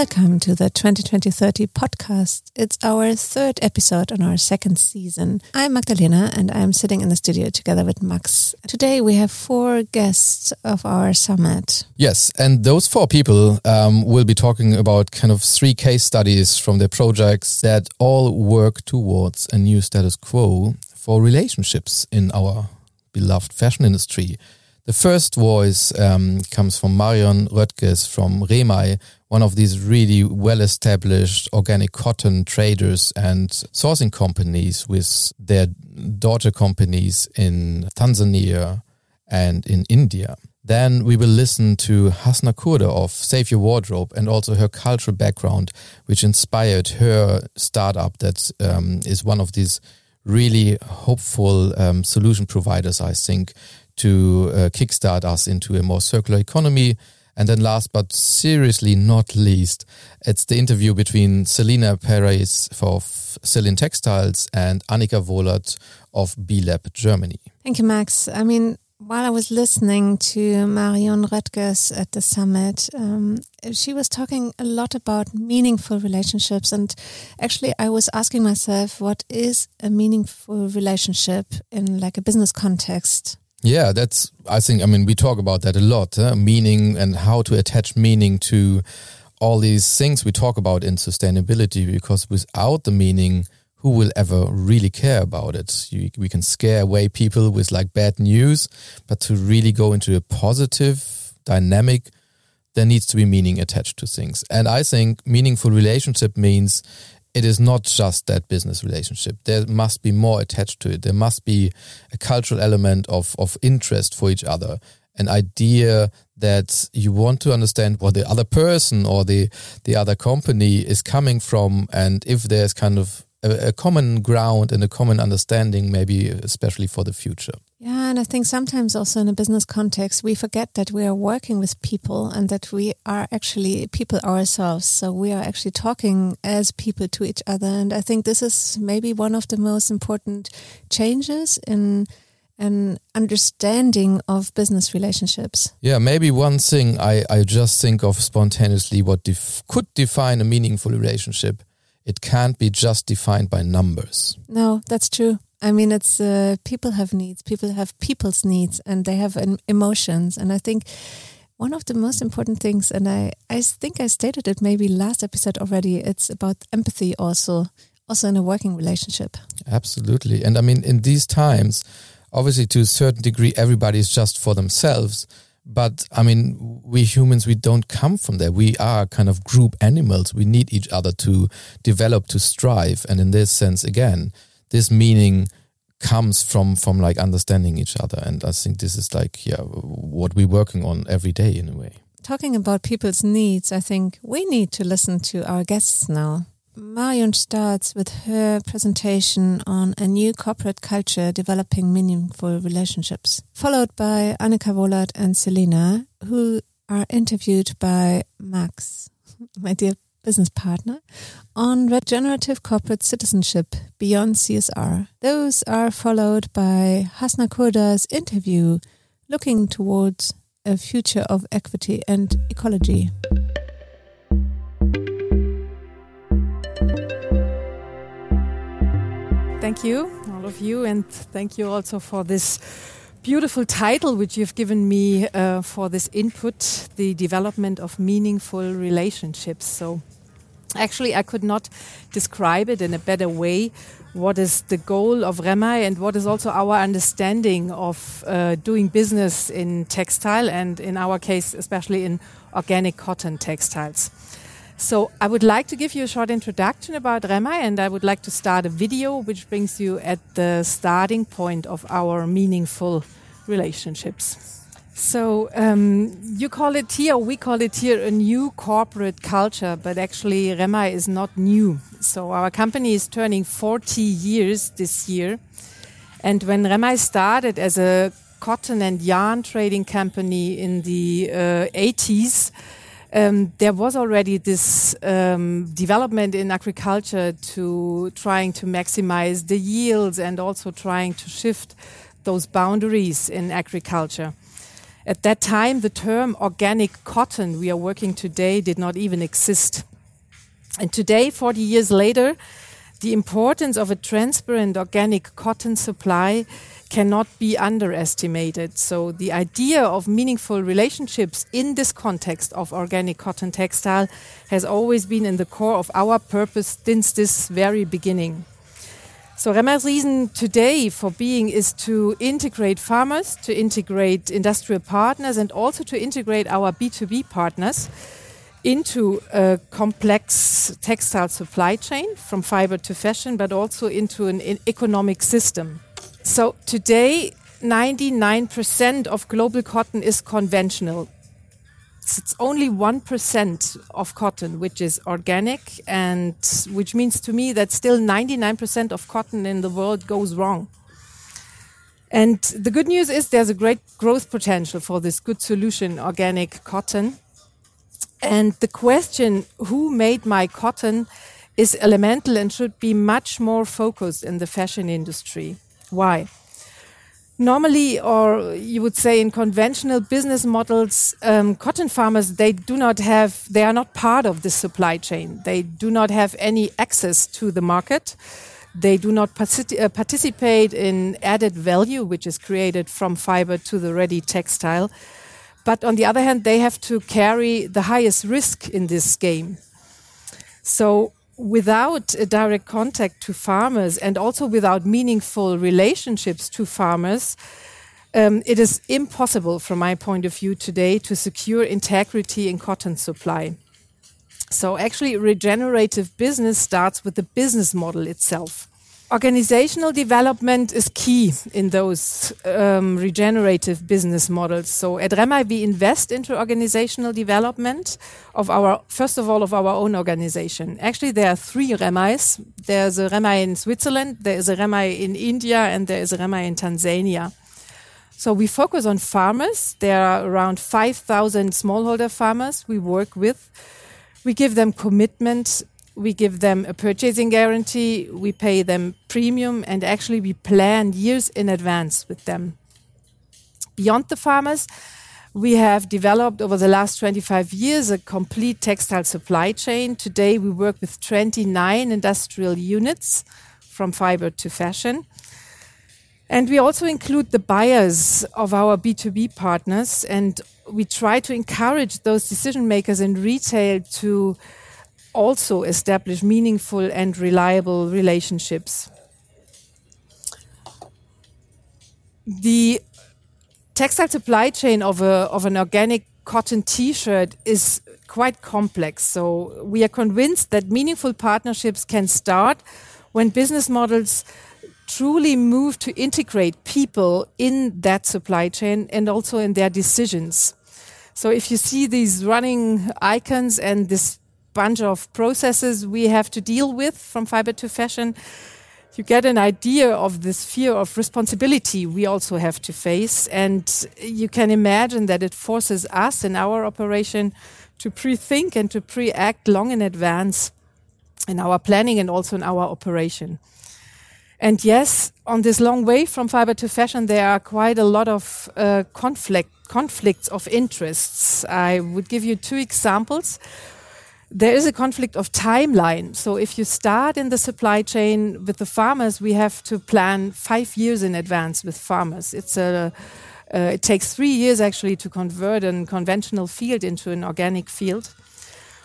Welcome to the 2020-30 podcast. It's our third episode on our second season. I'm Magdalena and I'm sitting in the studio together with Max. Today we have four guests of our summit. Yes, and those four people um, will be talking about kind of three case studies from their projects that all work towards a new status quo for relationships in our beloved fashion industry. The first voice um, comes from Marion Röttges from Remei, one of these really well established organic cotton traders and sourcing companies with their daughter companies in Tanzania and in India. Then we will listen to Hasna Kourda of Save Your Wardrobe and also her cultural background, which inspired her startup that um, is one of these really hopeful um, solution providers, I think, to uh, kickstart us into a more circular economy. And then last but seriously not least, it's the interview between Selyna Peiris of Selyn Textiles and Annika Wohlert of B-Lab Germany. Thank you, Max. I mean, while I was listening to Marion Röttges at the summit, um, she was talking a lot about meaningful relationships. And actually, I was asking myself, what is a meaningful relationship in like a business context? Yeah, that's, I think, I mean, we talk about that a lot, huh? meaning and how to attach meaning to all these things we talk about in sustainability, because without the meaning, who will ever really care about it? You, we can scare away people with like bad news, but to really go into a positive dynamic, there needs to be meaning attached to things. And I think meaningful relationship means it is not just that business relationship. There must be more attached to it. There must be a cultural element of, of interest for each other, an idea that you want to understand what the other person or the, the other company is coming from. And if there's kind of a, a common ground and a common understanding, maybe especially for the future. Yeah, and I think sometimes also in a business context, we forget that we are working with people and that we are actually people ourselves. So we are actually talking as people to each other. And I think this is maybe one of the most important changes in an understanding of business relationships. Yeah, maybe one thing I, I just think of spontaneously what def could define a meaningful relationship. It can't be just defined by numbers. No, that's true. I mean, it's uh, people have needs. People have people's needs, and they have um, emotions. And I think one of the most important things, and I, I think I stated it maybe last episode already. It's about empathy, also, also in a working relationship. Absolutely, and I mean, in these times, obviously, to a certain degree, everybody is just for themselves. But I mean, we humans, we don't come from there. We are kind of group animals. We need each other to develop, to strive. And in this sense, again, this meaning comes from from like understanding each other. And i think this is like yeah what we're working on every day in a way. Talking about people's needs i think we need to listen to our guests now. Marion starts with her presentation on a new corporate culture developing meaningful relationships followed by annika wohlert and selyna who are interviewed by max my dear business partner, on regenerative corporate citizenship beyond CSR. Those are followed by Hasna Kourda's interview looking towards a future of equity and ecology. Thank you, all of you, and thank you also for this beautiful title which you've given me uh, for this input the development of meaningful relationships. So, actually, I could not describe it in a better way. What is the goal of Remei and what is also our understanding of uh, doing business in textile and, in our case, especially in organic cotton textiles. So I would like to give you a short introduction about Remei and I would like to start a video which brings you at the starting point of our meaningful relationships. So um, you call it here, we call it here a new corporate culture, but actually Remei is not new. So our company is turning 40 years this year. And when Remei started as a cotton and yarn trading company in the uh, 80s, um, there was already this um, development in agriculture to trying to maximize the yields and also trying to shift those boundaries in agriculture. At that time, the term organic cotton we are working today did not even exist. And today, 40 years later, the importance of a transparent organic cotton supply cannot be underestimated. So the idea of meaningful relationships in this context of organic cotton textile has always been in the core of our purpose since this very beginning. So Remei's reason today for being is to integrate farmers, to integrate industrial partners, and also to integrate our B2B partners into a complex textile supply chain from fiber to fashion, but also into an economic system. So today, 99% of global cotton is conventional. It's only 1% of cotton which is organic, and which means to me that still 99% of cotton in the world goes wrong. And the good news is there's a great growth potential for this good solution, organic cotton. And the question, who made my cotton, is elemental and should be much more focused in the fashion industry. Why? Normally, or you would say in conventional business models, um, cotton farmers, they do not have, they are not part of the supply chain. They do not have any access to the market. They do not uh, participate in added value, which is created from fiber to the ready textile. But on the other hand, they have to carry the highest risk in this game. So without a direct contact to farmers and also without meaningful relationships to farmers, um, it is impossible, from my point of view today, to secure integrity in cotton supply. So, actually, regenerative business starts with the business model itself. Organizational development is key in those um, regenerative business models. So at Remei, we invest into organizational development of our, first of all, of our own organization. Actually, there are three Remeis. There's a Remei in Switzerland, there is a Remei in India, and there is a Remei in Tanzania. So we focus on farmers. There are around 5,000 smallholder farmers we work with. We give them commitment we give them a purchasing guarantee, we pay them premium, and actually we plan years in advance with them. Beyond the farmers, we have developed over the last 25 years a complete textile supply chain. Today we work with 29 industrial units from fiber to fashion. And we also include the buyers of our B2B partners and we try to encourage those decision makers in retail to also establish meaningful and reliable relationships. The textile supply chain of, a, of an organic cotton t shirt is quite complex. So, we are convinced that meaningful partnerships can start when business models truly move to integrate people in that supply chain and also in their decisions. So if you see these running icons and this bunch of processes we have to deal with from fiber to fashion, you get an idea of this fear of responsibility we also have to face. And you can imagine that it forces us in our operation to pre think and to pre act long in advance in our planning and also in our operation. And yes, on this long way from fiber to fashion, there are quite a lot of uh, conflict, conflicts of interests. I would give you two examples there is a conflict of timeline. So if you start in the supply chain with the farmers, we have to plan five years in advance with farmers. It's a uh, it takes three years actually to convert a conventional field into an organic field.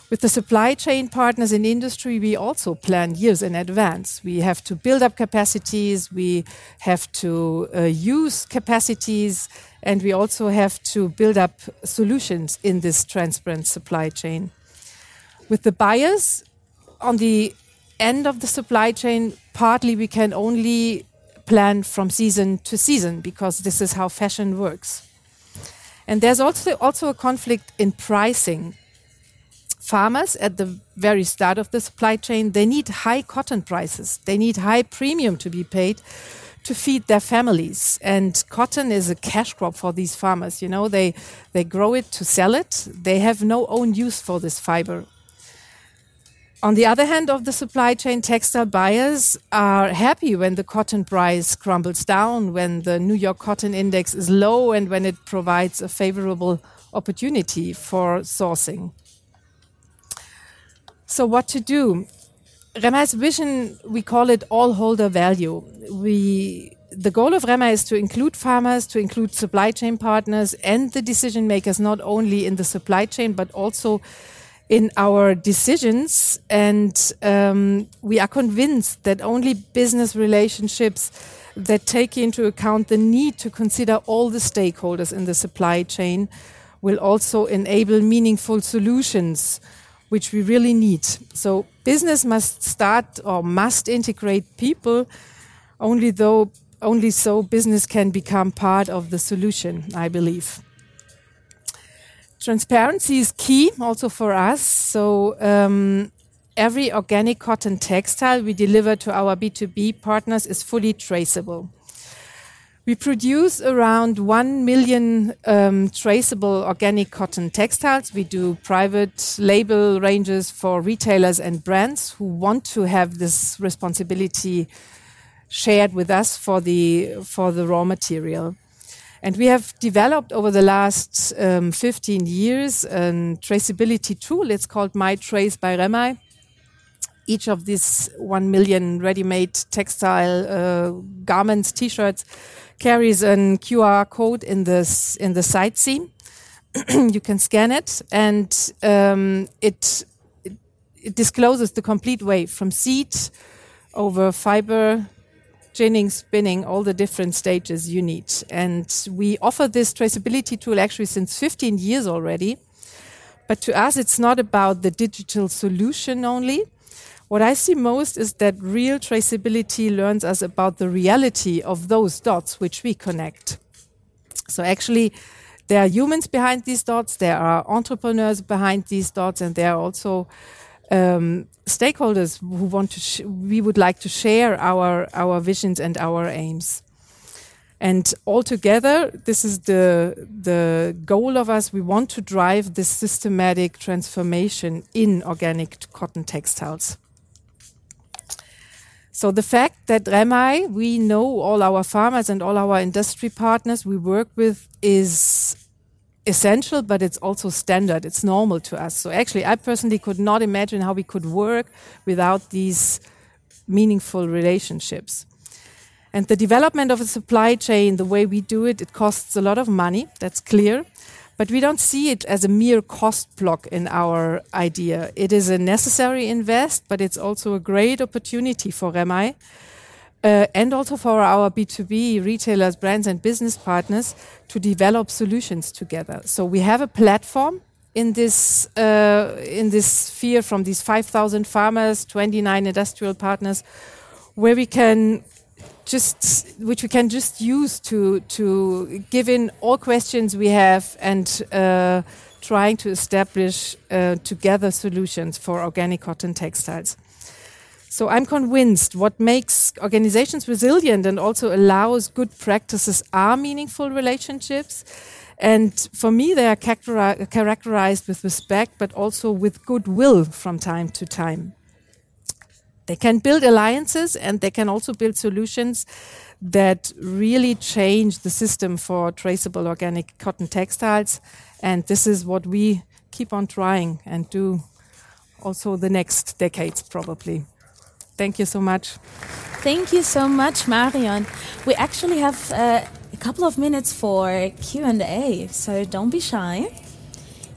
With the supply chain partners in industry, we also plan years in advance. We have to build up capacities, we have to uh, use capacities, and we also have to build up solutions in this transparent supply chain. With the buyers on the end of the supply chain, partly we can only plan from season to season because this is how fashion works. And there's also, also a conflict in pricing. Farmers at the very start of the supply chain, they need high cotton prices. They need high premium to be paid to feed their families. And cotton is a cash crop for these farmers. You know, they, they grow it to sell it. They have no own use for this fiber. On the other hand of the supply chain, textile buyers are happy when the cotton price crumbles down, when the New York Cotton Index is low, and when it provides a favorable opportunity for sourcing. So, what to do? Remei's vision, we call it all holder value. We the goal of Remei is to include farmers, to include supply chain partners and the decision makers, not only in the supply chain, but also in our decisions. And um, we are convinced that only business relationships that take into account the need to consider all the stakeholders in the supply chain will also enable meaningful solutions, which we really need. So business must start or must integrate people only though only so business can become part of the solution, I believe. Transparency is key also for us. So um, every organic cotton textile we deliver to our B2B partners is fully traceable. We produce around 1 million um, traceable organic cotton textiles. We do private label ranges for retailers and brands who want to have this responsibility shared with us for the for the raw material. And we have developed over the last um, 15 years a traceability tool. It's called My Trace by Remei. Each of these 1 million ready-made textile uh, garments, t-shirts, carries a QR code in this in the side seam. you can scan it, and um, it, it it discloses the complete way from seed over fiber ginning, spinning, all the different stages you need. And we offer this traceability tool actually since 15 years already. But to us, it's not about the digital solution only. What I see most is that real traceability learns us about the reality of those dots which we connect. So actually, there are humans behind these dots, there are entrepreneurs behind these dots, and there are also um, stakeholders who want to we would like to share our our visions and our aims. And altogether this is the the goal of us. We want to drive this systematic transformation in organic cotton textiles. So the fact that Remei, we know all our farmers and all our industry partners we work with is essential, but it's also standard. It's normal to us. So actually, I personally could not imagine how we could work without these meaningful relationships. And the development of a supply chain, the way we do it, it costs a lot of money. That's clear. But we don't see it as a mere cost block in our idea. It is a necessary invest, but it's also a great opportunity for Remei uh, and also for our B2B retailers, brands, and business partners to develop solutions together. So we have a platform in this uh, in this sphere from these 5,000 farmers, 29 industrial partners, where we can just which we can just use to to give in all questions we have and uh, trying to establish uh, together solutions for organic cotton textiles. So I'm convinced what makes organizations resilient and also allows good practices are meaningful relationships. And for me, they are characterized with respect, but also with goodwill from time to time. They can build alliances and they can also build solutions that really change the system for traceable organic cotton textiles. And this is what we keep on trying and do also the next decades, probably. Thank you so much. Thank you so much, Marion. We actually have uh, a couple of minutes for Q&A, so don't be shy.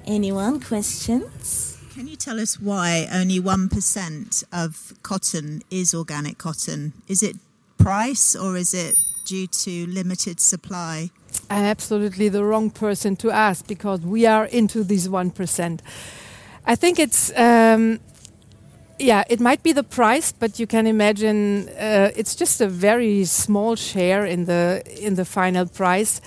Anyone questions? Can you tell us why only 1% of cotton is organic cotton? Is it price or is it due to limited supply? I'm absolutely the wrong person to ask because we are into this 1%. I think it's um, yeah, it might be the price, but you can imagine uh, it's just a very small share in the in the final price.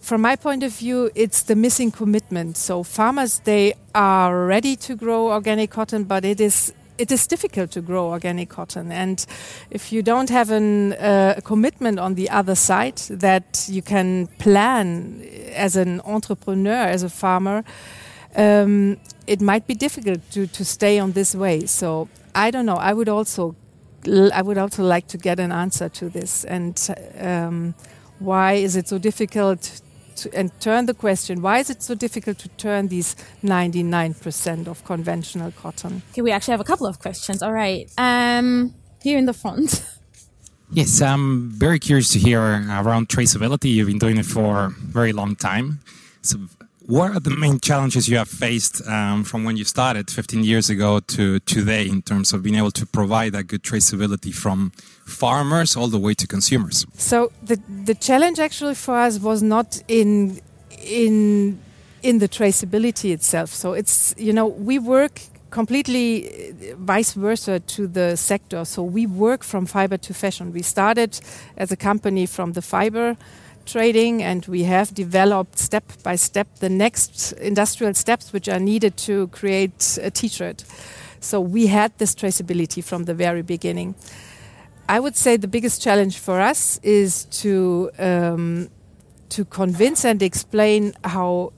From my point of view, it's the missing commitment. So farmers they are ready to grow organic cotton, but it is it is difficult to grow organic cotton. And if you don't have uh, a commitment on the other side that you can plan as an entrepreneur, as a farmer, um, it might be difficult to, to stay on this way. So I don't know. I would also I would also like to get an answer to this. And um, why is it so difficult to, and turn the question why is it so difficult to turn these 99% of conventional cotton? Okay, we actually have a couple of questions. All right. Um, here in the front. Yes, I'm very curious to hear around traceability. You've been doing it for a very long time. So, what are the main challenges you have faced um, from when you started 15 years ago to today in terms of being able to provide that good traceability from farmers all the way to consumers? So the the challenge actually for us was not in in in the traceability itself. So it's you know we work completely uh, vice versa to the sector. So we work from fiber to fashion. We started as a company from the fiber trading and we have developed step by step the next industrial steps which are needed to create a t-shirt. So we had this traceability from the very beginning. I would say the biggest challenge for us is to um, to convince and explain how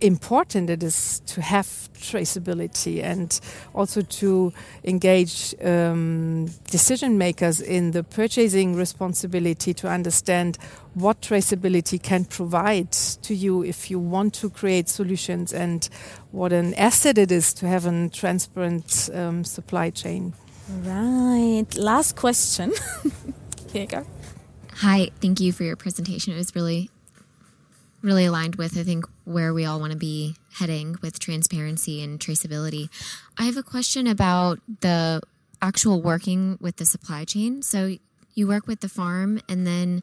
important it is to have traceability and also to engage um, decision makers in the purchasing responsibility to understand what traceability can provide to you if you want to create solutions and what an asset it is to have a transparent um, supply chain. Right. Last question. Here you go. Hi, thank you for your presentation. It was really really aligned with, I think, where we all want to be heading with transparency and traceability. I have a question about the actual working with the supply chain. So you work with the farm, and then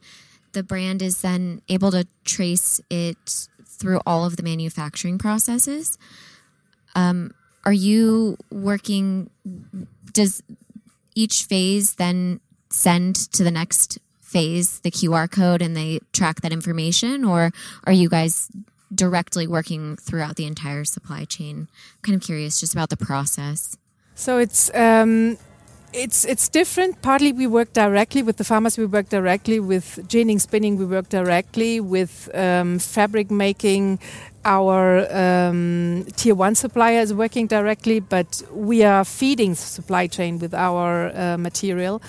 the brand is then able to trace it through all of the manufacturing processes. Um, are you working? Does each phase then send to the next phase the QR code and they track that information, or are you guys directly working throughout the entire supply chain? I'm kind of curious just about the process. So it's um, it's it's different. Partly we work directly with the farmers. We work directly with ginning, spinning. We work directly with um, fabric making. Our um, tier one supplier is working directly, but we are feeding the supply chain with our uh, material.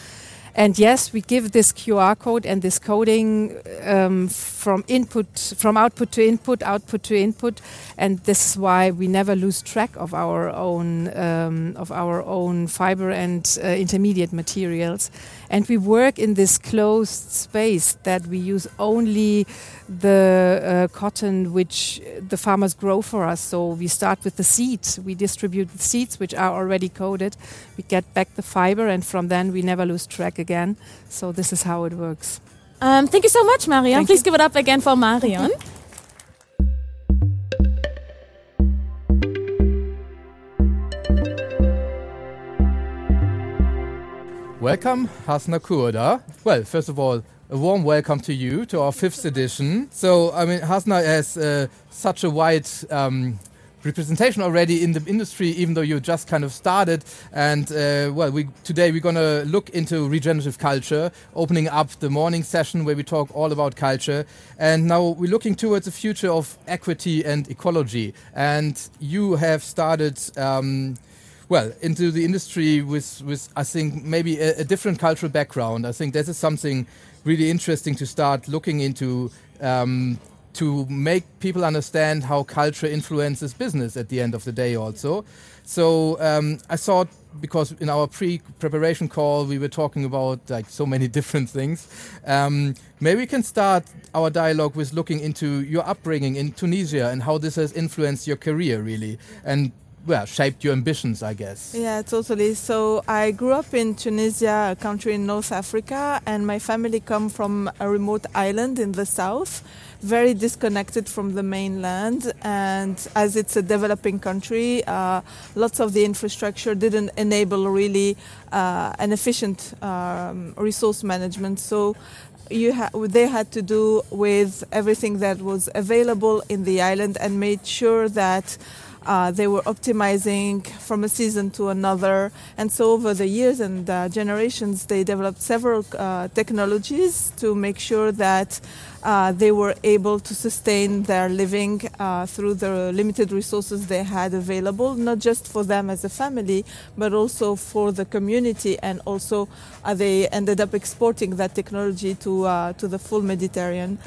And yes, we give this QR code and this coding um, from input, from output to input, output to input, and this is why we never lose track of our own um, of our own fiber and uh, intermediate materials. And we work in this closed space that we use only the uh, cotton which the farmers grow for us. So we start with the seeds. We distribute the seeds which are already coded. We get back the fiber, and from then we never lose track again. So this is how it works. Um, thank you so much, Marion. Thank Please you. give it up again for Marion. Welcome, Hasna Kourda. Well, first of all, a warm welcome to you to our fifth edition. So, I mean, Hasna has uh, such a wide um, representation already in the industry, even though you just kind of started. And uh, well, we, today we're going to look into regenerative culture, opening up the morning session where we talk all about culture. And now we're looking towards the future of equity and ecology. And you have started. Um, well into the industry with with I think maybe a, a, different cultural background. I think this is something really interesting to start looking into um, to make people understand how culture influences business at the end of the day also. So um, I thought because in our pre-preparation call we were talking about like so many different things. Um, maybe we can start our dialogue with looking into your upbringing in Tunisia and how this has influenced your career really and well, shaped your ambitions, I guess. Yeah, totally. So I grew up in Tunisia, a country in North Africa, and my family come from a remote island in the south, very disconnected from the mainland. And as it's a developing country, uh, lots of the infrastructure didn't enable really uh, an efficient um, resource management. So you ha- they had to do with everything that was available in the island and made sure that uh, they were optimizing from a season to another. And so, over the years and uh, generations, they developed several uh, technologies to make sure that uh, they were able to sustain their living uh, through the limited resources they had available, not just for them as a family, but also for the community. And also, uh, they ended up exporting that technology to uh, to the full Mediterranean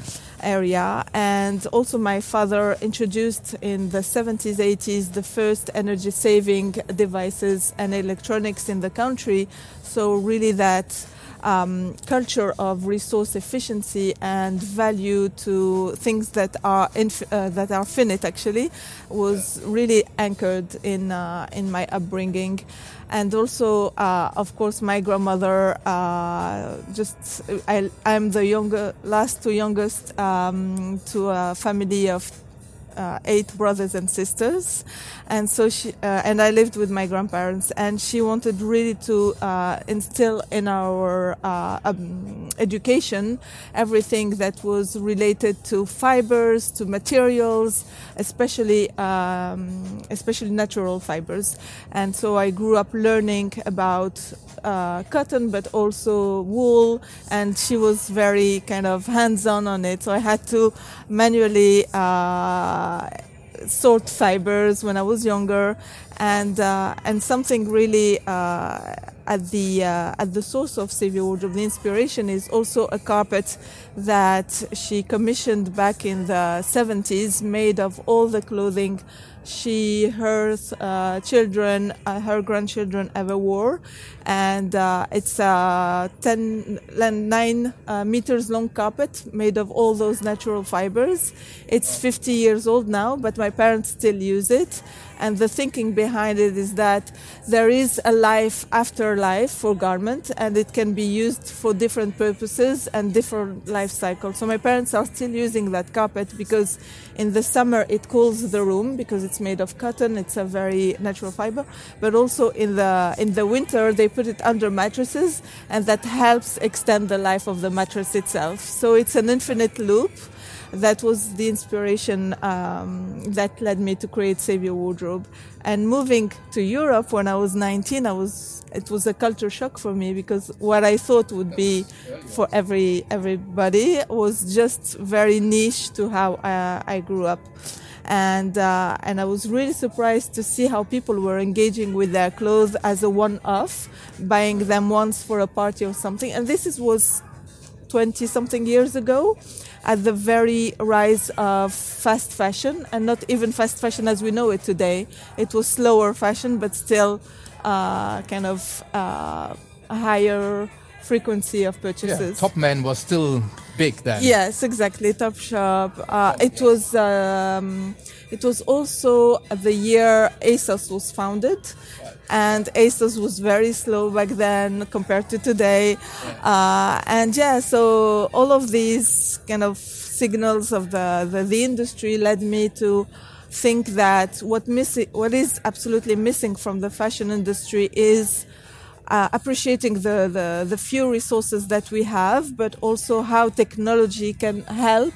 area. And also, my father introduced in the 70s, 80s the first energy saving devices and electronics in the country. So, really, that um, culture of resource efficiency and value to things that are uh, that are finite actually was really anchored in uh, in my upbringing. And also uh, of course my grandmother uh, just I, am the younger last to youngest um, to a family of uh, eight brothers and sisters, and so she uh, and I lived with my grandparents, and she wanted really to uh, instill in our uh, um, education everything that was related to fibers, to materials, especially um, especially natural fibers, and so I grew up learning about uh, cotton, but also wool, and she was very kind of hands-on on it. So I had to manually uh, sort fibers when I was younger, and uh, and something really uh, at the uh, at the source of Save Your Wardrobe, the inspiration is also a carpet that she commissioned back in the 70s, made of all the clothing she, her uh, children, uh, her grandchildren ever wore. And uh, it's a 10, 9 uh, meters long carpet made of all those natural fibers. It's 50 years old now, but my parents still use it. And the thinking behind it is that there is a life after life for garment and it can be used for different purposes and different life cycles. So my parents are still using that carpet because in the summer it cools the room because it's made of cotton, it's a very natural fiber. But also in the in the winter they put it under mattresses and that helps extend the life of the mattress itself. So it's an infinite loop that was the inspiration um, that led me to create Save Your Wardrobe. And moving to Europe when I was 19, I was it was a culture shock for me because what I thought would be for every everybody was just very niche to how uh, I grew up. And uh, and I was really surprised to see how people were engaging with their clothes as a one-off, buying them once for a party or something. And this is, was 20 something years ago at the very rise of fast fashion and not even fast fashion as we know it today. It was slower fashion, but still uh, kind of uh, higher frequency of purchases. Yeah, Topman was still big then. Yes, exactly. Topshop. Uh, it was. Um, it was also the year ASOS was founded, and ASOS was very slow back then compared to today. Uh, and yeah, so all of these kind of signals of the, the, the industry led me to think that what missing, what is absolutely missing from the fashion industry is uh, appreciating the, the, the few resources that we have, but also how technology can help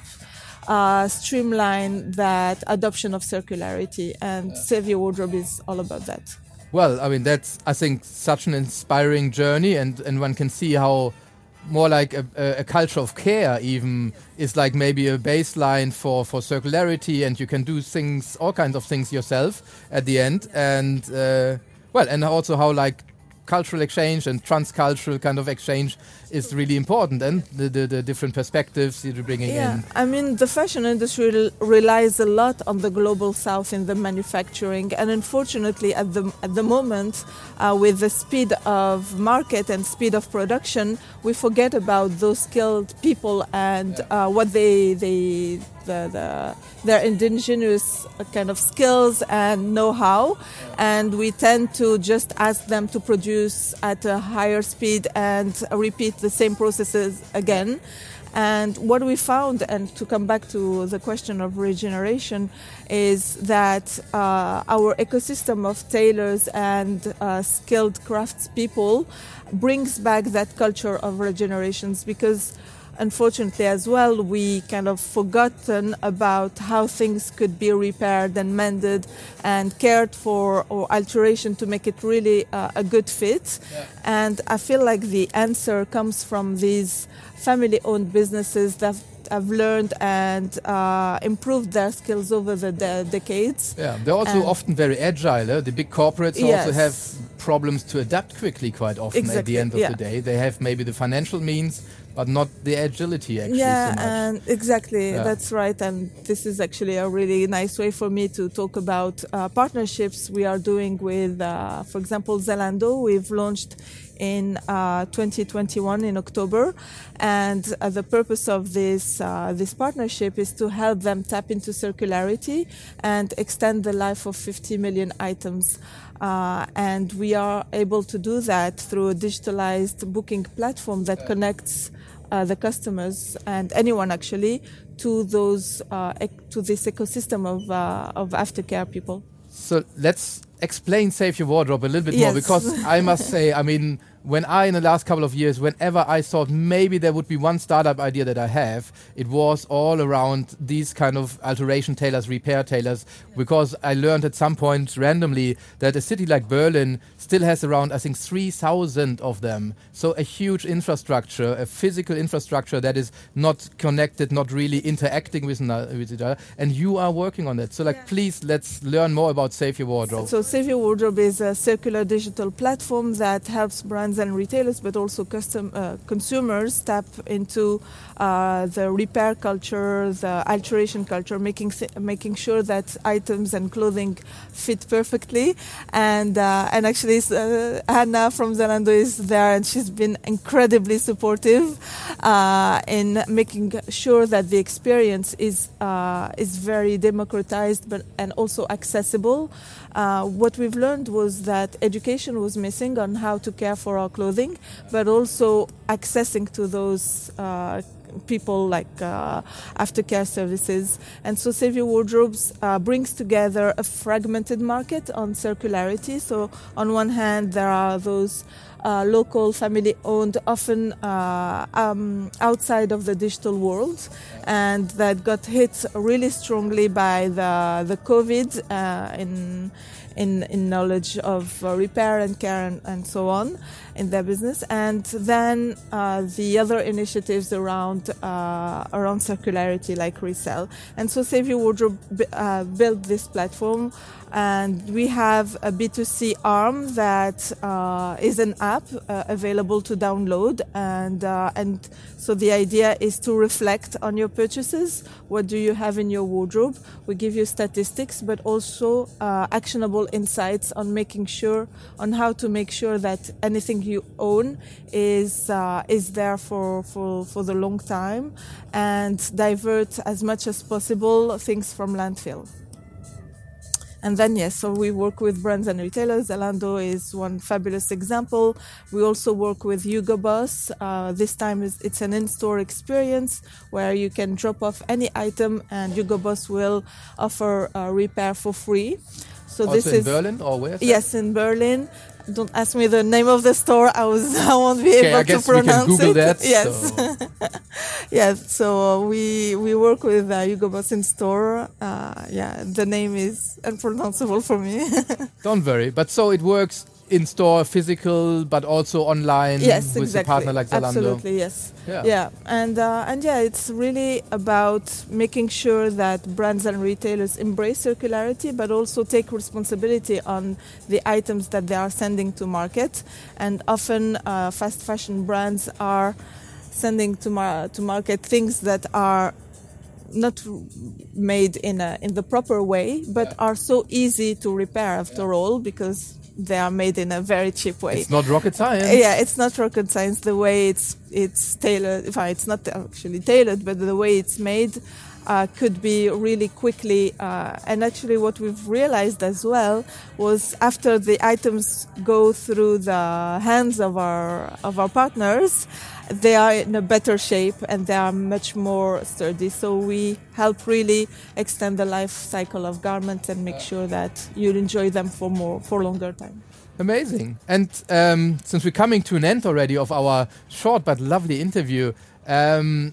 uh, streamline that adoption of circularity. And yeah. Save Your Wardrobe is all about that. Well, I mean, that's, I think, such an inspiring journey, and, and one can see how more like a, a, culture of care even is like maybe a baseline for, for circularity and you can do things all kinds of things yourself at the end. And uh, well and also how like cultural exchange and transcultural kind of exchange is really important and the, the, the different perspectives you're bringing yeah, in. I mean, the fashion industry relies a lot on the global south in the manufacturing, and unfortunately, at the at the moment, uh, with the speed of market and speed of production, we forget about those skilled people and uh, what they they the, the, their indigenous kind of skills and know-how, and we tend to just ask them to produce at a higher speed and repeat the same processes again. And what we found, and to come back to the question of regeneration, is that uh, our ecosystem of tailors and uh, skilled craftspeople brings back that culture of regenerations because unfortunately as well we kind of forgotten about how things could be repaired and mended and cared for or alteration to make it really uh, a good fit yeah. and i feel like the answer comes from these family owned businesses that have learned and uh, improved their skills over the de- decades. Yeah, they're also And- often very agile. eh? The big corporates also have problems to adapt quickly quite often at the end of yeah. the day. They have maybe the financial means, but not the agility actually yeah, so much. and exactly, Yeah. that's right. And this is actually a really nice way for me to talk about uh, partnerships we are doing with, uh, for example, Zalando. We've launched in uh, 2021 in October, and uh, the purpose of this uh, this partnership is to help them tap into circularity and extend the life of 50 million items. Uh, and we are able to do that through a digitalized booking platform that connects uh, the customers and anyone actually to those to this ecosystem of of aftercare people. So let's explain Save Your Wardrobe a little bit more because I must say, I mean, when I, in the last couple of years, whenever I thought maybe there would be one startup idea that I have, it was all around these kind of alteration tailors, repair tailors, because I learned at some point randomly that a city like Berlin still has around, I think, 3,000 of them. So a huge infrastructure, a physical infrastructure that is not connected, not really interacting with, with each other. And you are working on that. So, like, please, let's learn more about Save Your Wardrobe. So Save Your Wardrobe is a circular digital platform that helps brands and retailers, but also custom uh, consumers tap into uh, the repair culture, the alteration culture, making making sure that items and clothing fit perfectly. And uh, and actually, uh, Anna from Zalando is there, and she's been incredibly supportive uh, in making sure that the experience is is very democratized, but and also accessible. What we've learned was that education was missing on how to care for our clothing, but also accessing to those uh, people like uh, aftercare services. And so Save Your Wardrobes uh, brings together a fragmented market on circularity. So on one hand, there are those uh, local family owned, often uh, um, outside of the digital world, and that got hit really strongly by the, the COVID uh, in, in, in knowledge of repair and care and, and so on in their business. And then uh, the other initiatives around, uh, around circularity like resell. And so Save Your Wardrobe uh, built this platform and we have a B2C arm that uh, is an app uh, available to download, and uh, and so the idea is to reflect on your purchases. What do you have in your wardrobe? We give you statistics, but also actionable insights on making sure on how to make sure that anything you own is uh, is there for, for for the long time, and divert as much as possible things from landfill. And then, yes, so we work with brands and retailers. Zalando is one fabulous example. We also work with Hugo Boss. Uh, this time is- it's an in-store experience where you can drop off any item and Hugo Boss will offer uh, repair for free. So also this is in is Berlin or where? yes in Berlin. Don't ask me the name of the store. I was I won't be Okay, able to pronounce it. that. Yes. so- Yes, so uh, we we work with uh, Hugo Boss in store. Uh, yeah, the name is unpronounceable for me. Don't worry. But so it works in store, physical, but also online yes, with exactly. a partner like Zalando. Absolutely, yes. Yeah. Yeah, and uh, and yeah, it's really about making sure that brands and retailers embrace circularity, but also take responsibility on the items that they are sending to market. And often, uh, fast fashion brands are sending to mar- to market things that are not made in a in the proper way, but are so easy to repair after all because they are made in a very cheap way. It's not rocket science. Yeah, it's not rocket science. The way it's it's tailored, well, it's not actually tailored, but the way it's made uh, could be really quickly. Uh, and actually, what we've realized as well was after the items go through the hands of our of our partners, they are in a better shape and they are much more sturdy. So we help really extend the life cycle of garments and make sure that you enjoy them for more for longer time. Amazing. And um, since we're coming to an end already of our short but lovely interview, um,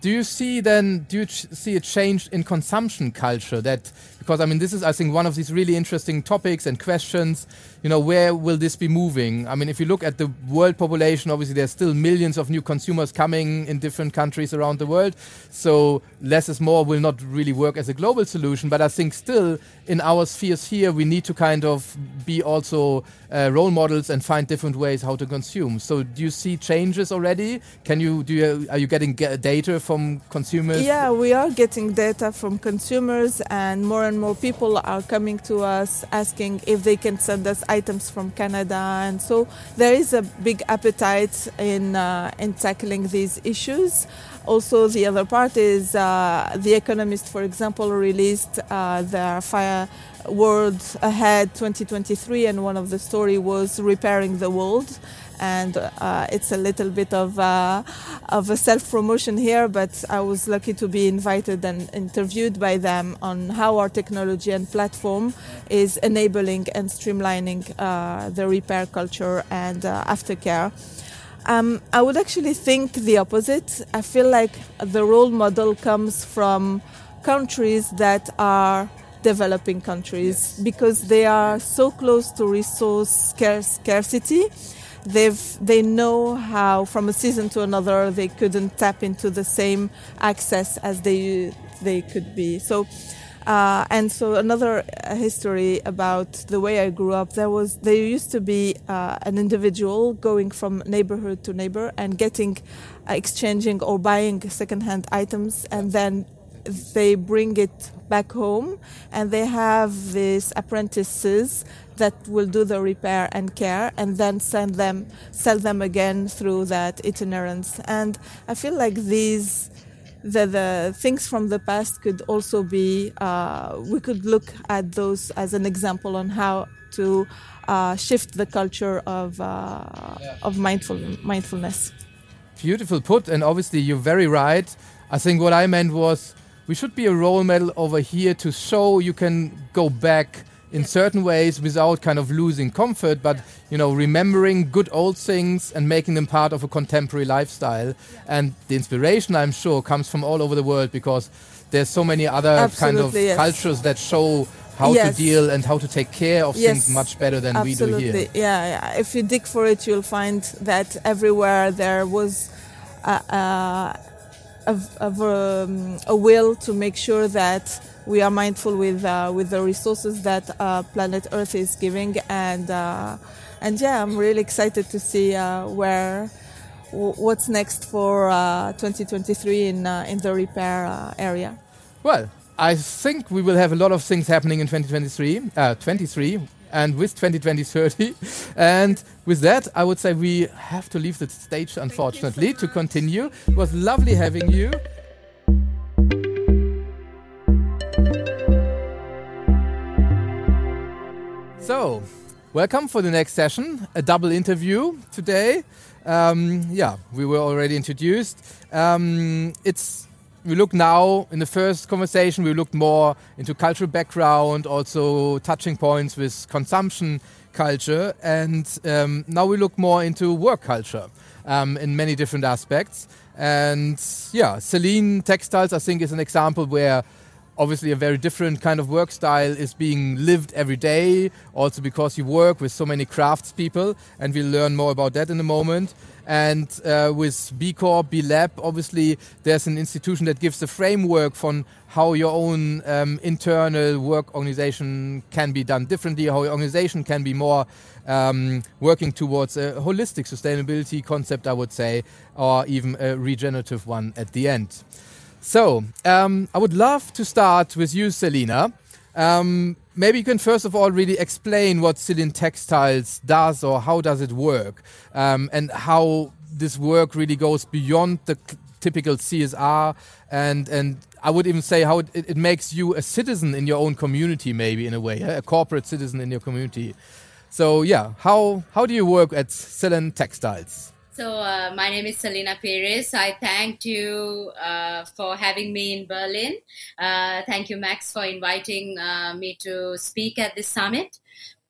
do you see then, do you ch- see a change in consumption culture that because I mean this is I think one of these really interesting topics and questions. You know, where will this be moving? I mean, if you look at the world population, obviously there's still millions of new consumers coming in different countries around the world. So less is more will not really work as a global solution. But I think still in our spheres here, we need to kind of be also uh, role models and find different ways how to consume. So do you see changes already? Can you do you, are you getting data from consumers? Yeah, we are getting data from consumers, and more and more people are coming to us asking if they can send us items from Canada, and so there is a big appetite in uh, in tackling these issues. Also, the other part is uh, The Economist, for example, released uh, their Fire World Ahead 2023, and one of the story was repairing the world and uh, it's a little bit of uh, of a self promotion here. But I was lucky to be invited and interviewed by them on how our technology and platform is enabling and streamlining uh, the repair culture and uh, aftercare. Um, I would actually think the opposite. I feel like the role model comes from countries that are developing countries because they are so close to resource scarcity they've they know how from a season to another they couldn't tap into the same access as they they could be. So uh, and so another uh, history about the way I grew up there was there used to be uh, an individual going from neighborhood to neighbor and getting uh, exchanging or buying secondhand items and then they bring it back home and they have these apprentices that will do the repair and care and then send them sell them again through that itinerance. And i feel like these the, the things from the past could also be uh, we could look at those as an example on how to uh, shift the culture of uh, of mindful mindfulness. Beautiful put and obviously you're very right. I think what i meant was we should be a role model over here to show you can go back in certain ways without kind of losing comfort, but you know, remembering good old things and making them part of a contemporary lifestyle. And the inspiration, I'm sure, comes from all over the world because there's so many other Absolutely, kind of yes. cultures that show how Yes. to deal and how to take care of Yes, things much better than Absolutely. we do here. Yeah, yeah. If you dig for it, you'll find that everywhere there was a, a, a, um, a will to make sure that we are mindful with uh, with the resources that uh, planet Earth is giving, and uh, and yeah, I'm really excited to see uh, where w- what's next for uh, 2023 in uh, in the repair area. Well, I think we will have a lot of things happening in 2023, uh, 23, and with 2020 30. And with that, I would say we have to leave the stage, unfortunately, to continue. It was lovely having you. So, welcome for the next session, a double interview today. Um, yeah, we were already introduced. Um, it's we look now in the first conversation we looked more into cultural background also touching points with consumption culture and um, now we look more into work culture um, in many different aspects. And yeah Selyn Textiles i think is an example where obviously a very different kind of work style is being lived every day also because you work with so many craftspeople and we'll learn more about that in a moment and uh, with B Corp, B Lab, obviously there's an institution that gives the framework for how your own um, internal work organization can be done differently, how your organization can be more um, working towards a holistic sustainability concept, I would say, or even a regenerative one at the end. So, um, I would love to start with you, Selyna. Um, maybe you can first of all really explain what Selyn Textiles does or how does it work um, and how this work really goes beyond the typical CSR and and I would even say how it, it makes you a citizen in your own community maybe in a way a corporate citizen in your community. So yeah, how how do you work at Selyn Textiles? So uh, my name is Selyna Peiris. I thank you uh, for having me in Berlin. Uh, thank you, Max, for inviting uh, me to speak at this summit.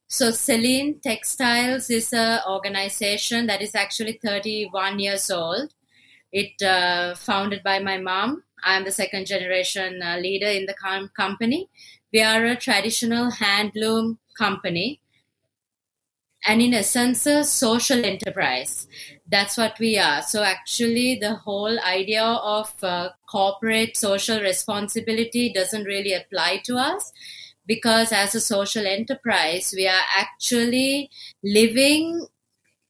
So Selyn Textiles is an organization that is actually 31 years old. It uh, founded by my mom I'm the second generation uh, leader in the com- company. We are a traditional handloom company and in essence a social enterprise. That's what we are. So actually the whole idea of uh, corporate social responsibility doesn't really apply to us because as a social enterprise we are actually living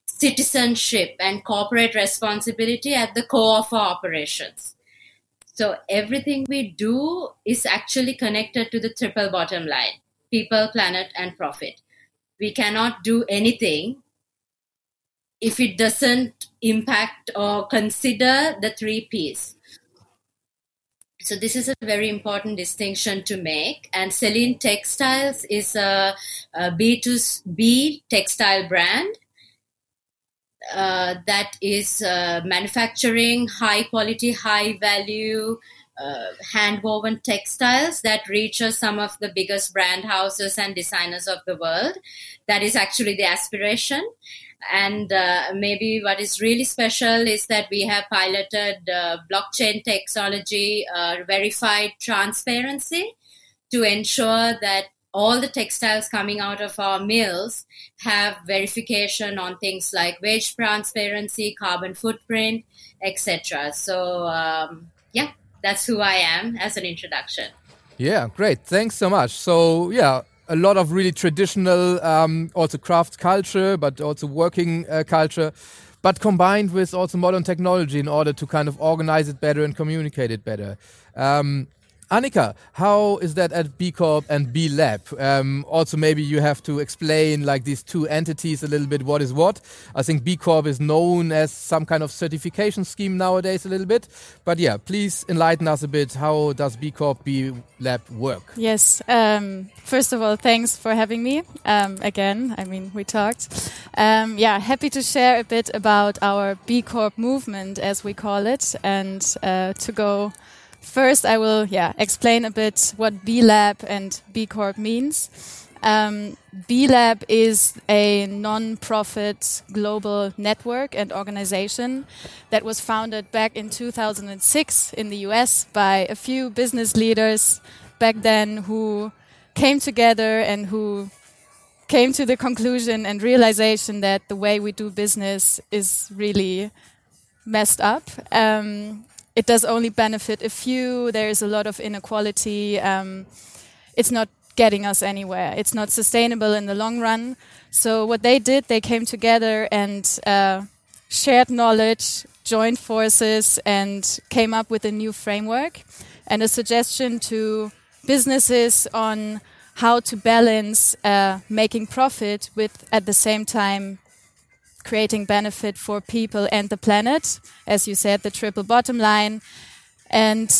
citizenship and corporate responsibility at the core of our operations. So everything we do is actually connected to the triple bottom line people planet and profit we cannot do anything if it doesn't impact or consider the three P's. So this is a very important distinction to make. And Selyn Textiles is a a B2B textile brand uh, that is uh, manufacturing high quality, high value uh, hand woven textiles that reaches some of the biggest brand houses and designers of the world. That is actually the aspiration. And uh, maybe what is really special is that we have piloted uh, blockchain technology, uh, verified transparency to ensure that all the textiles coming out of our mills have verification on things like wage transparency, carbon footprint, etc. So, um, yeah, that's who I am as an introduction. Yeah, great. Thanks so much. So, yeah, a lot of really traditional, um, also craft culture, but also working uh, culture, but combined with also modern technology in order to kind of organize it better and communicate it better. Um, Annika, how is that at B Corp and B Lab? Um, also, maybe you have to explain like these two entities a little bit. What is what? I think B Corp is known as some kind of certification scheme nowadays a little bit. But yeah, please enlighten us a bit. How does B Corp B Lab work? Yes. Um, first of all, thanks for having me um, again. I mean, we talked. Um, yeah, happy to share a bit about our B Corp movement, as we call it, and uh, to go First, I will yeah explain a bit what B Lab and B Corp means. Um, B Lab is a non-profit global network and organization that was founded back in 2006 in the US by a few business leaders back then who came together and who came to the conclusion and realization that the way we do business is really messed up. Um, it does only benefit a few. There is a lot of inequality. Um, it's not getting us anywhere. It's not sustainable in the long run. So what they did, they came together and uh, shared knowledge, joined forces, and came up with a new framework and a suggestion to businesses on how to balance uh, making profit with at the same time creating benefit for people and the planet. As you said, the triple bottom line. And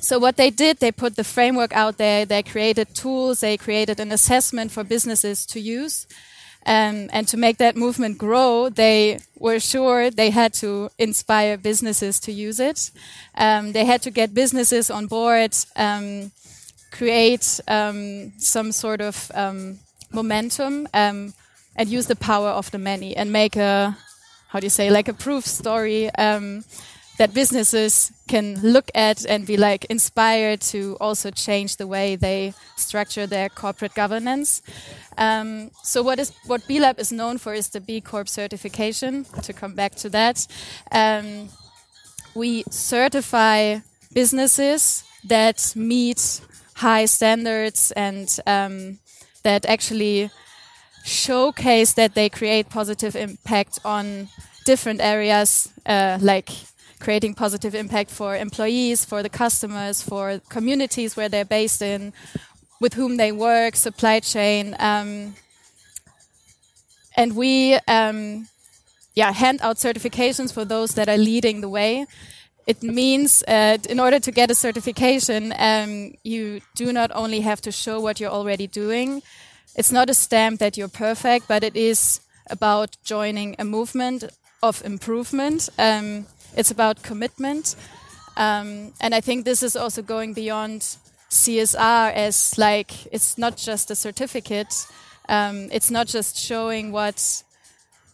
so what they did, they put the framework out there. They created tools. They created an assessment for businesses to use. Um, and to make that movement grow, they were sure they had to inspire businesses to use it. Um, they had to get businesses on board, um, create um, some sort of um, momentum um, and use the power of the many and make a how do you say like a proof story um, that businesses can look at and be like inspired to also change the way they structure their corporate governance. Um, so what is what B Lab is known for is the B Corp certification. To come back to that, um, we certify businesses that meet high standards and um, that actually showcase that they create positive impact on different areas, uh, like creating positive impact for employees, for the customers, for communities where they're based in, with whom they work, supply chain. Um, and we, um, yeah, hand out certifications for those that are leading the way. It means uh, in order to get a certification, um, you do not only have to show what you're already doing, it's not a stamp that you're perfect, but it is about joining a movement of improvement. Um, it's about commitment. Um, and I think this is also going beyond CSR as like, it's not just a certificate. Um, it's not just showing what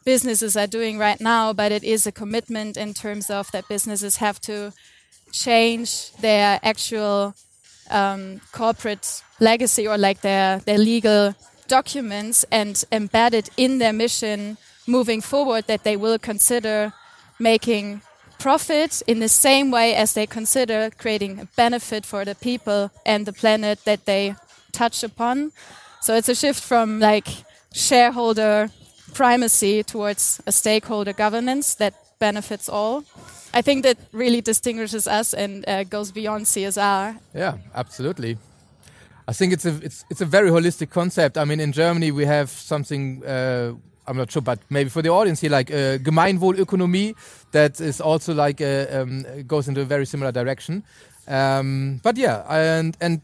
businesses are doing right now, but it is a commitment in terms of that businesses have to change their actual um, corporate legacy or like their, their legal documents and embed it in their mission moving forward that they will consider making profit in the same way as they consider creating a benefit for the people and the planet that they touch upon. So it's a shift from like shareholder primacy towards a stakeholder governance that benefits all. I think that really distinguishes us and uh, goes beyond CSR. Yeah, absolutely. I think it's a it's it's a very holistic concept. I mean, in Germany we have something. Uh, I'm not sure, but maybe for the audience here, like uh, Gemeinwohlökonomie, that is also like uh, um, goes into a very similar direction. Um, but yeah, and and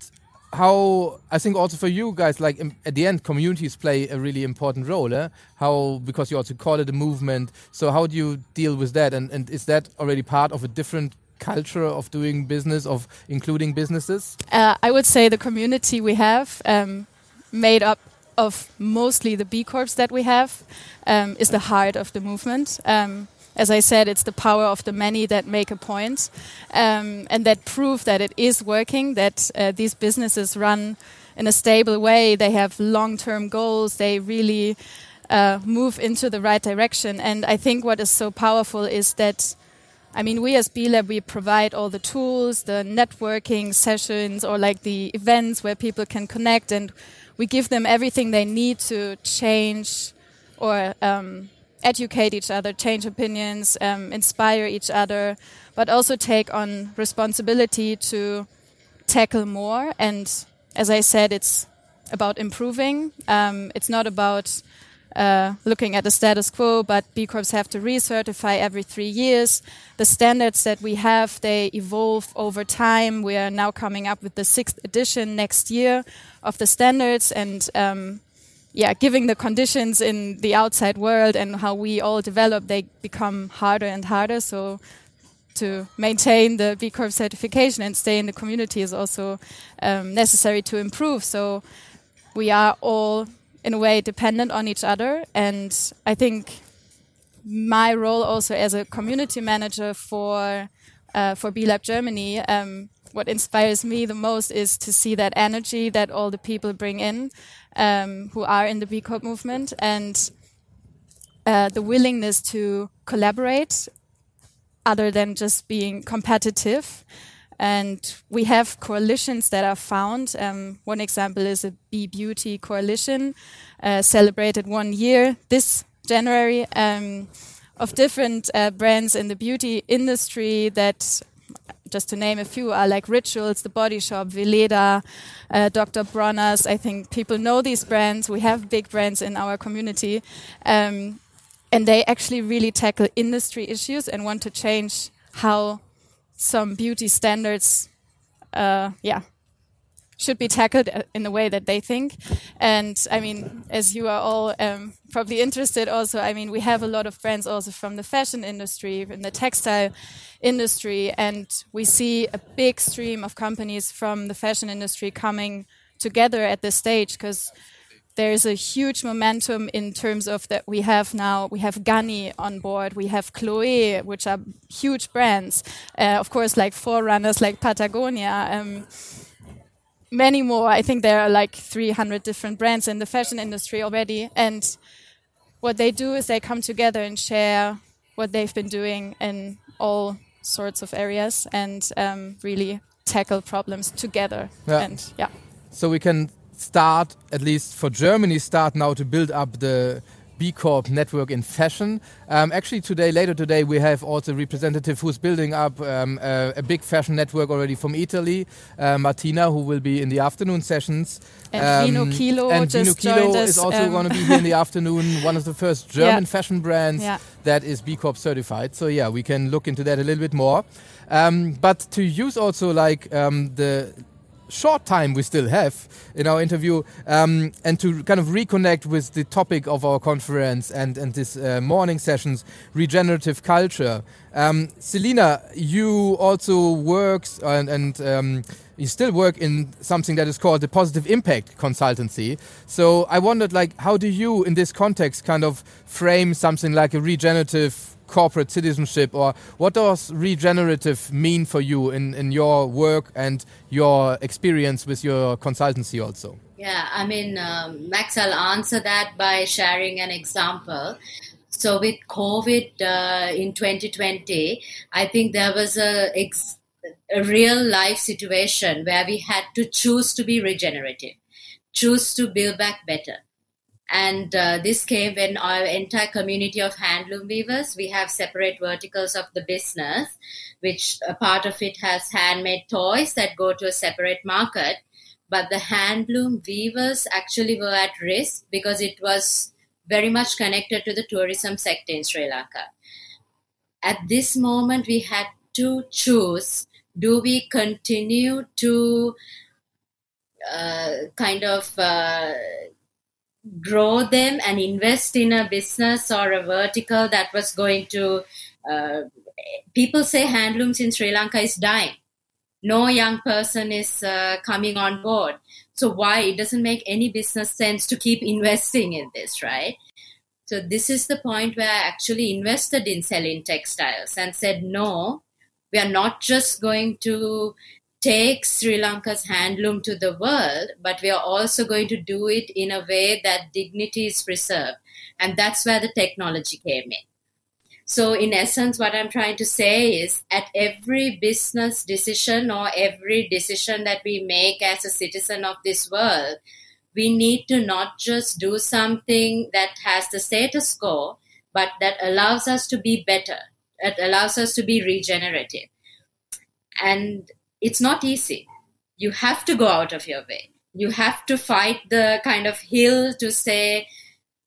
how I think also for you guys, like at the end, communities play a really important role. Eh? How because you also call it a movement. So how do you deal with that? And and is that already part of a different culture of doing business, of including businesses? Uh, I would say the community we have, um, made up of mostly the B Corps that we have, um, is the heart of the movement. Um, as I said, it's the power of the many that make a point, um, and that prove that it is working. That uh, these businesses run in a stable way. They have long-term goals. They really uh, move into the right direction. And I think what is so powerful is that. I mean, we as B Lab, we provide all the tools, the networking sessions, or like the events where people can connect, and we give them everything they need to change or um, educate each other, change opinions, um, inspire each other, but also take on responsibility to tackle more. And as I said, it's about improving. Um, it's not about uh, looking at the status quo, but B Corps have to recertify every three years. The standards that we have, they evolve over time. We are now coming up with the sixth edition next year of the standards, and um, yeah, giving the conditions in the outside world and how we all develop, they become harder and harder. So to maintain the B Corp certification and stay in the community is also um, necessary to improve. So we are all in a way dependent on each other, and I think my role also as a community manager for uh, for B Lab Germany. Um, what inspires me the most is to see that energy that all the people bring in um, who are in the B Corp movement and uh, the willingness to collaborate other than just being competitive. And we have coalitions that are found. Um, one example is a B Beauty coalition, uh, celebrated one year this January, um, of different uh, brands in the beauty industry that just to name a few, are like Rituals, The Body Shop, Weleda, uh, Dr. Bronner's. I think people know these brands. We have big brands in our community. Um, and they actually really tackle industry issues and want to change how some beauty standards, uh, yeah, should be tackled in the way that they think. And I mean, as you are all um, probably interested, also, I mean, we have a lot of brands also from the fashion industry, in the textile industry, and we see a big stream of companies from the fashion industry coming together at this stage because there is a huge momentum in terms of that we have now we have Ganni on board we have Chloe which are huge brands uh, of course like forerunners like Patagonia um, many more. I think there are like 300 different brands in the fashion industry already. And what they do is they come together and share what they've been doing in all sorts of areas and um, really tackle problems together. Yeah. And yeah. So we can start, at least for Germany, start now to build up the B Corp network in fashion. Um, actually, today, later today, we have also a representative who's building up um, a, a, big fashion network already from Italy, uh, Martina, who will be in the afternoon sessions. And um, Vinokilo and Vinokilo us, is also um, going to be here in the afternoon. One of the first German yeah. fashion brands yeah. that is B Corp certified. So yeah, we can look into that a little bit more. Um, but to use also like um, the short time we still have in our interview um, and to kind of reconnect with the topic of our conference and, and this uh, morning sessions regenerative culture Um, Selyna, you also works and, and um, you still work in something that is called the positive impact consultancy. So I wondered, like, how do you, in this context, kind of frame something like a regenerative corporate citizenship, or what does regenerative mean for you in, in your work and your experience with your consultancy also? Yeah, I mean, um, Max, I'll answer that by sharing an example. So with COVID uh, in 2020, I think there was a, a real life situation where we had to choose to be regenerative, choose to build back better. And uh, this came when our entire community of handloom weavers, we have separate verticals of the business, which a part of it has handmade toys that go to a separate market. But the handloom weavers actually were at risk because it was very much connected to the tourism sector in Sri Lanka. At this moment, we had to choose do we continue to uh, kind of uh, grow them and invest in a business or a vertical that was going to uh, people say handlooms in sri lanka is dying. No young person is uh, coming on board. So why? It doesn't make any business sense to keep investing in this right? So this is the point where i actually invested in Selyn Textiles and said no we are not just going to take Sri Lanka's handloom to the world, but we are also going to do it in a way that dignity is preserved. And that's where the technology came in. So, in essence, what I'm trying to say is at every business decision or every decision that we make as a citizen of this world, we need to not just do something that has the status quo, but that allows us to be better, that allows us to be regenerative. And it's not easy. You have to go out of your way. You have to fight the kind of hill to say,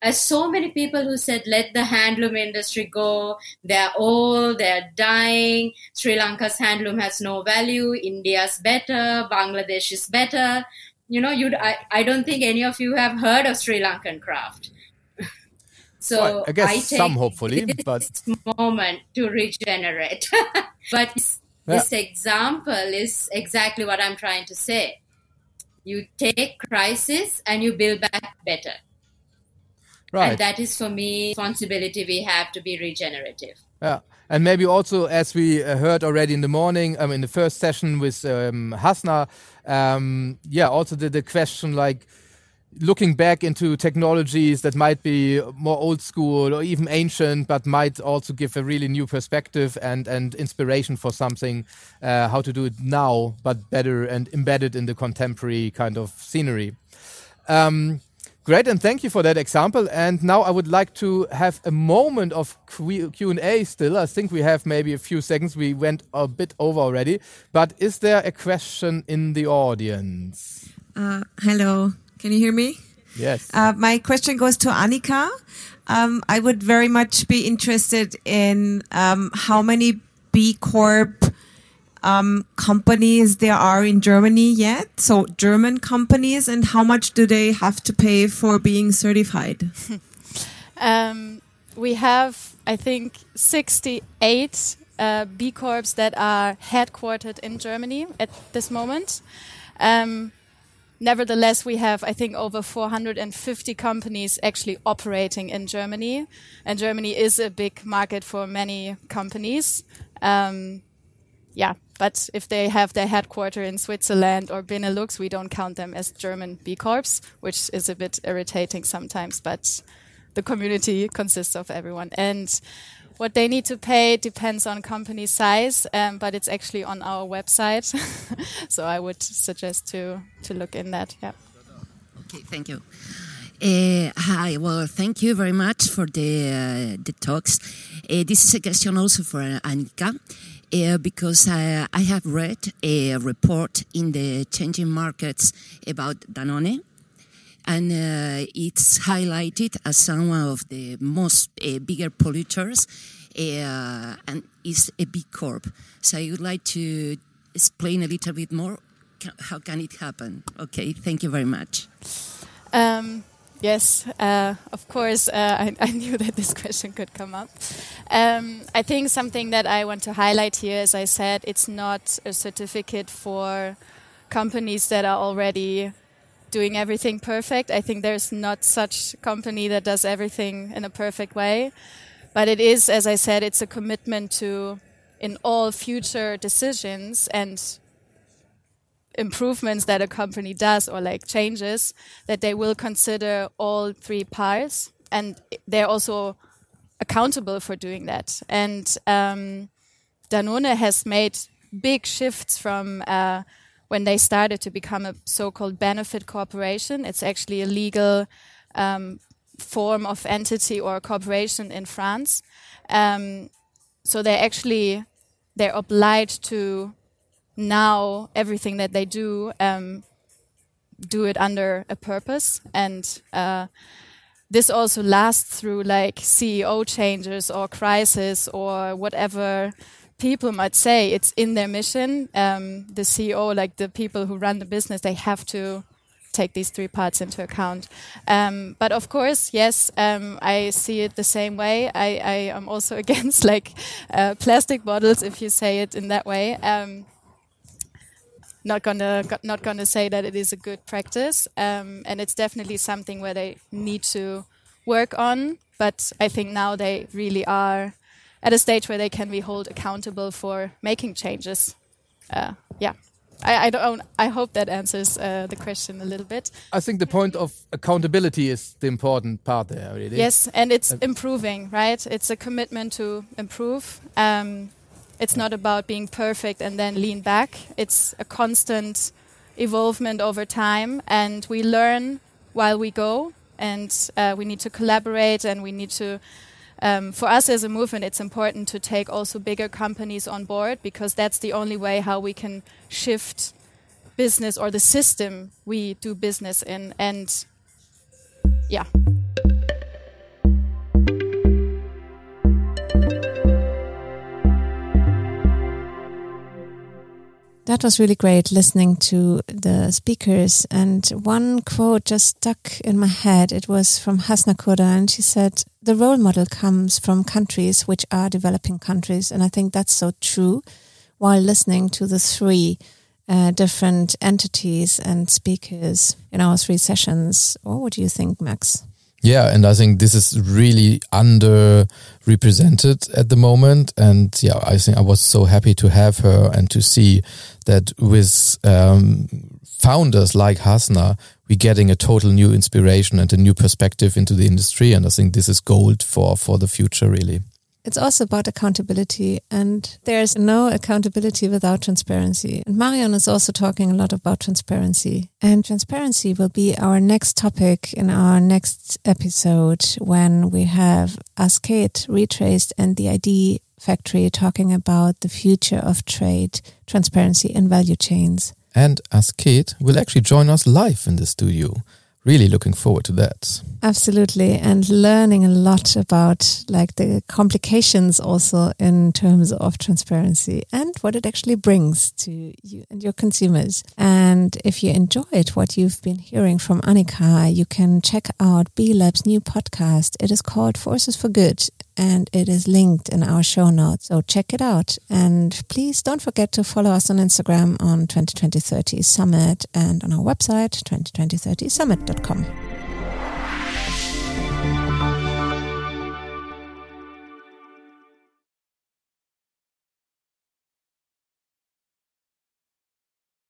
as so many people who said, let the handloom industry go. They're old, they're dying. Sri Lanka's handloom has no value. India's better. Bangladesh is better. You know, you I, I don't think any of you have heard of Sri Lankan craft. so well, I guess I some hopefully, but moment to regenerate. but this example is exactly what I'm trying to say. You take crisis and you build back better. Right. And that is for me responsibility we have to be regenerative. Yeah. And maybe also, as we uh, heard already in the morning, um, in the first session with um, Hasna, um, yeah, also the, the question like, looking back into technologies that might be more old school or even ancient, but might also give a really new perspective and, and inspiration for something, uh, how to do it now, but better and embedded in the contemporary kind of scenery. Um, great, and thank you for that example. And now I would like to have a moment of Q&A still. I think we have maybe a few seconds. We went a bit over already. But is there a question in the audience? Uh, hello. Can you hear me? Yes. Uh, my question goes to Annika. Um, I would very much be interested in um, how many B Corp um, companies there are in Germany yet. So German companies, and how much do they have to pay for being certified? Um, we have, I think, 68 uh, B Corps that are headquartered in Germany at this moment. Um, nevertheless, we have, I think, over 450 companies actually operating in Germany. And Germany is a big market for many companies. Um, yeah, but if they have their headquarter in Switzerland or Benelux, we don't count them as German B Corps, which is a bit irritating sometimes, but the community consists of everyone. And what they need to pay depends on company size, um, but it's actually on our website. so I would suggest to to look in that. Yeah. Okay, thank you. Uh, hi, well, thank you very much for the uh, the talks. Uh, this is a question also for Annika. Uh, because I, I have read a report in the changing markets about Danone, and uh, it's highlighted as some of the most uh, bigger polluters uh, and is a B Corp. So I would like to explain a little bit more. How can it happen? Okay, thank you very much. Um, Yes, uh, of course. Uh, I, I, knew that this question could come up. Um, I think something that I want to highlight here, as I said, it's not a certificate for companies that are already doing everything perfect. I think there's not such company that does everything in a perfect way. But it is, as I said, it's a commitment to, in all future decisions and improvements that a company does or like changes that they will consider all three parts and they're also accountable for doing that and um, danone has made big shifts from uh, when they started to become a so-called benefit corporation it's actually a legal um, form of entity or corporation in france. Um, so they're actually they're obliged to now everything that they do um, do it under a purpose. And uh, this also lasts through like CEO changes or crisis or whatever people might say it's in their mission um, the CEO like the people who run the business they have to take these three parts into account um, but of course yes um, I see it the same way I, I am also against like uh, plastic bottles if you say it in that way um, not gonna not gonna say that it is a good practice, um, and it's definitely something where they need to work on. But I think now they really are at a stage where they can be held accountable for making changes. Uh, yeah. I, I, don't. I hope that answers uh, the question a little bit. I think the point of accountability is the important part there. Really. Yes, and it's uh, improving, right? It's a commitment to improve. Um, it's not about being perfect and then lean back. It's a constant evolvement over time, and we learn while we go, and uh, we need to collaborate, and we need to. Um, for us as a movement, it's important to take also bigger companies on board because that's the only way how we can shift business or the system we do business in. And yeah. That was really great listening to the speakers. And one quote just stuck in my head. It was from Hasna Kourda, and she said, The role model comes from countries which are developing countries. And I think that's so true while listening to the three uh, different entities and speakers in our three sessions. What do you think, Max? Yeah, and I think this is really underrepresented at the moment. And yeah, I think I was so happy to have her and to see that with um, founders like Hasna, we're getting a total new inspiration and a new perspective into the industry. And I think this is gold for, for the future, really. It's also about accountability, and there's no accountability without transparency. And Marion is also talking a lot about transparency. And transparency will be our next topic in our next episode when we have Ascade retraced and the ID factory talking about the future of trade, transparency, and value chains. And Ascade will actually join us live in the studio really looking forward to that. Absolutely. And learning a lot about like the complications also in terms of transparency and what it actually brings to you and your consumers. And if you enjoyed what you've been hearing from Annika, you can check out B Lab's new podcast. It is called Forces for Good and it is linked in our show notes. So check it out. And please don't forget to follow us on Instagram on 202030 Summit and on our website 202030summit.com.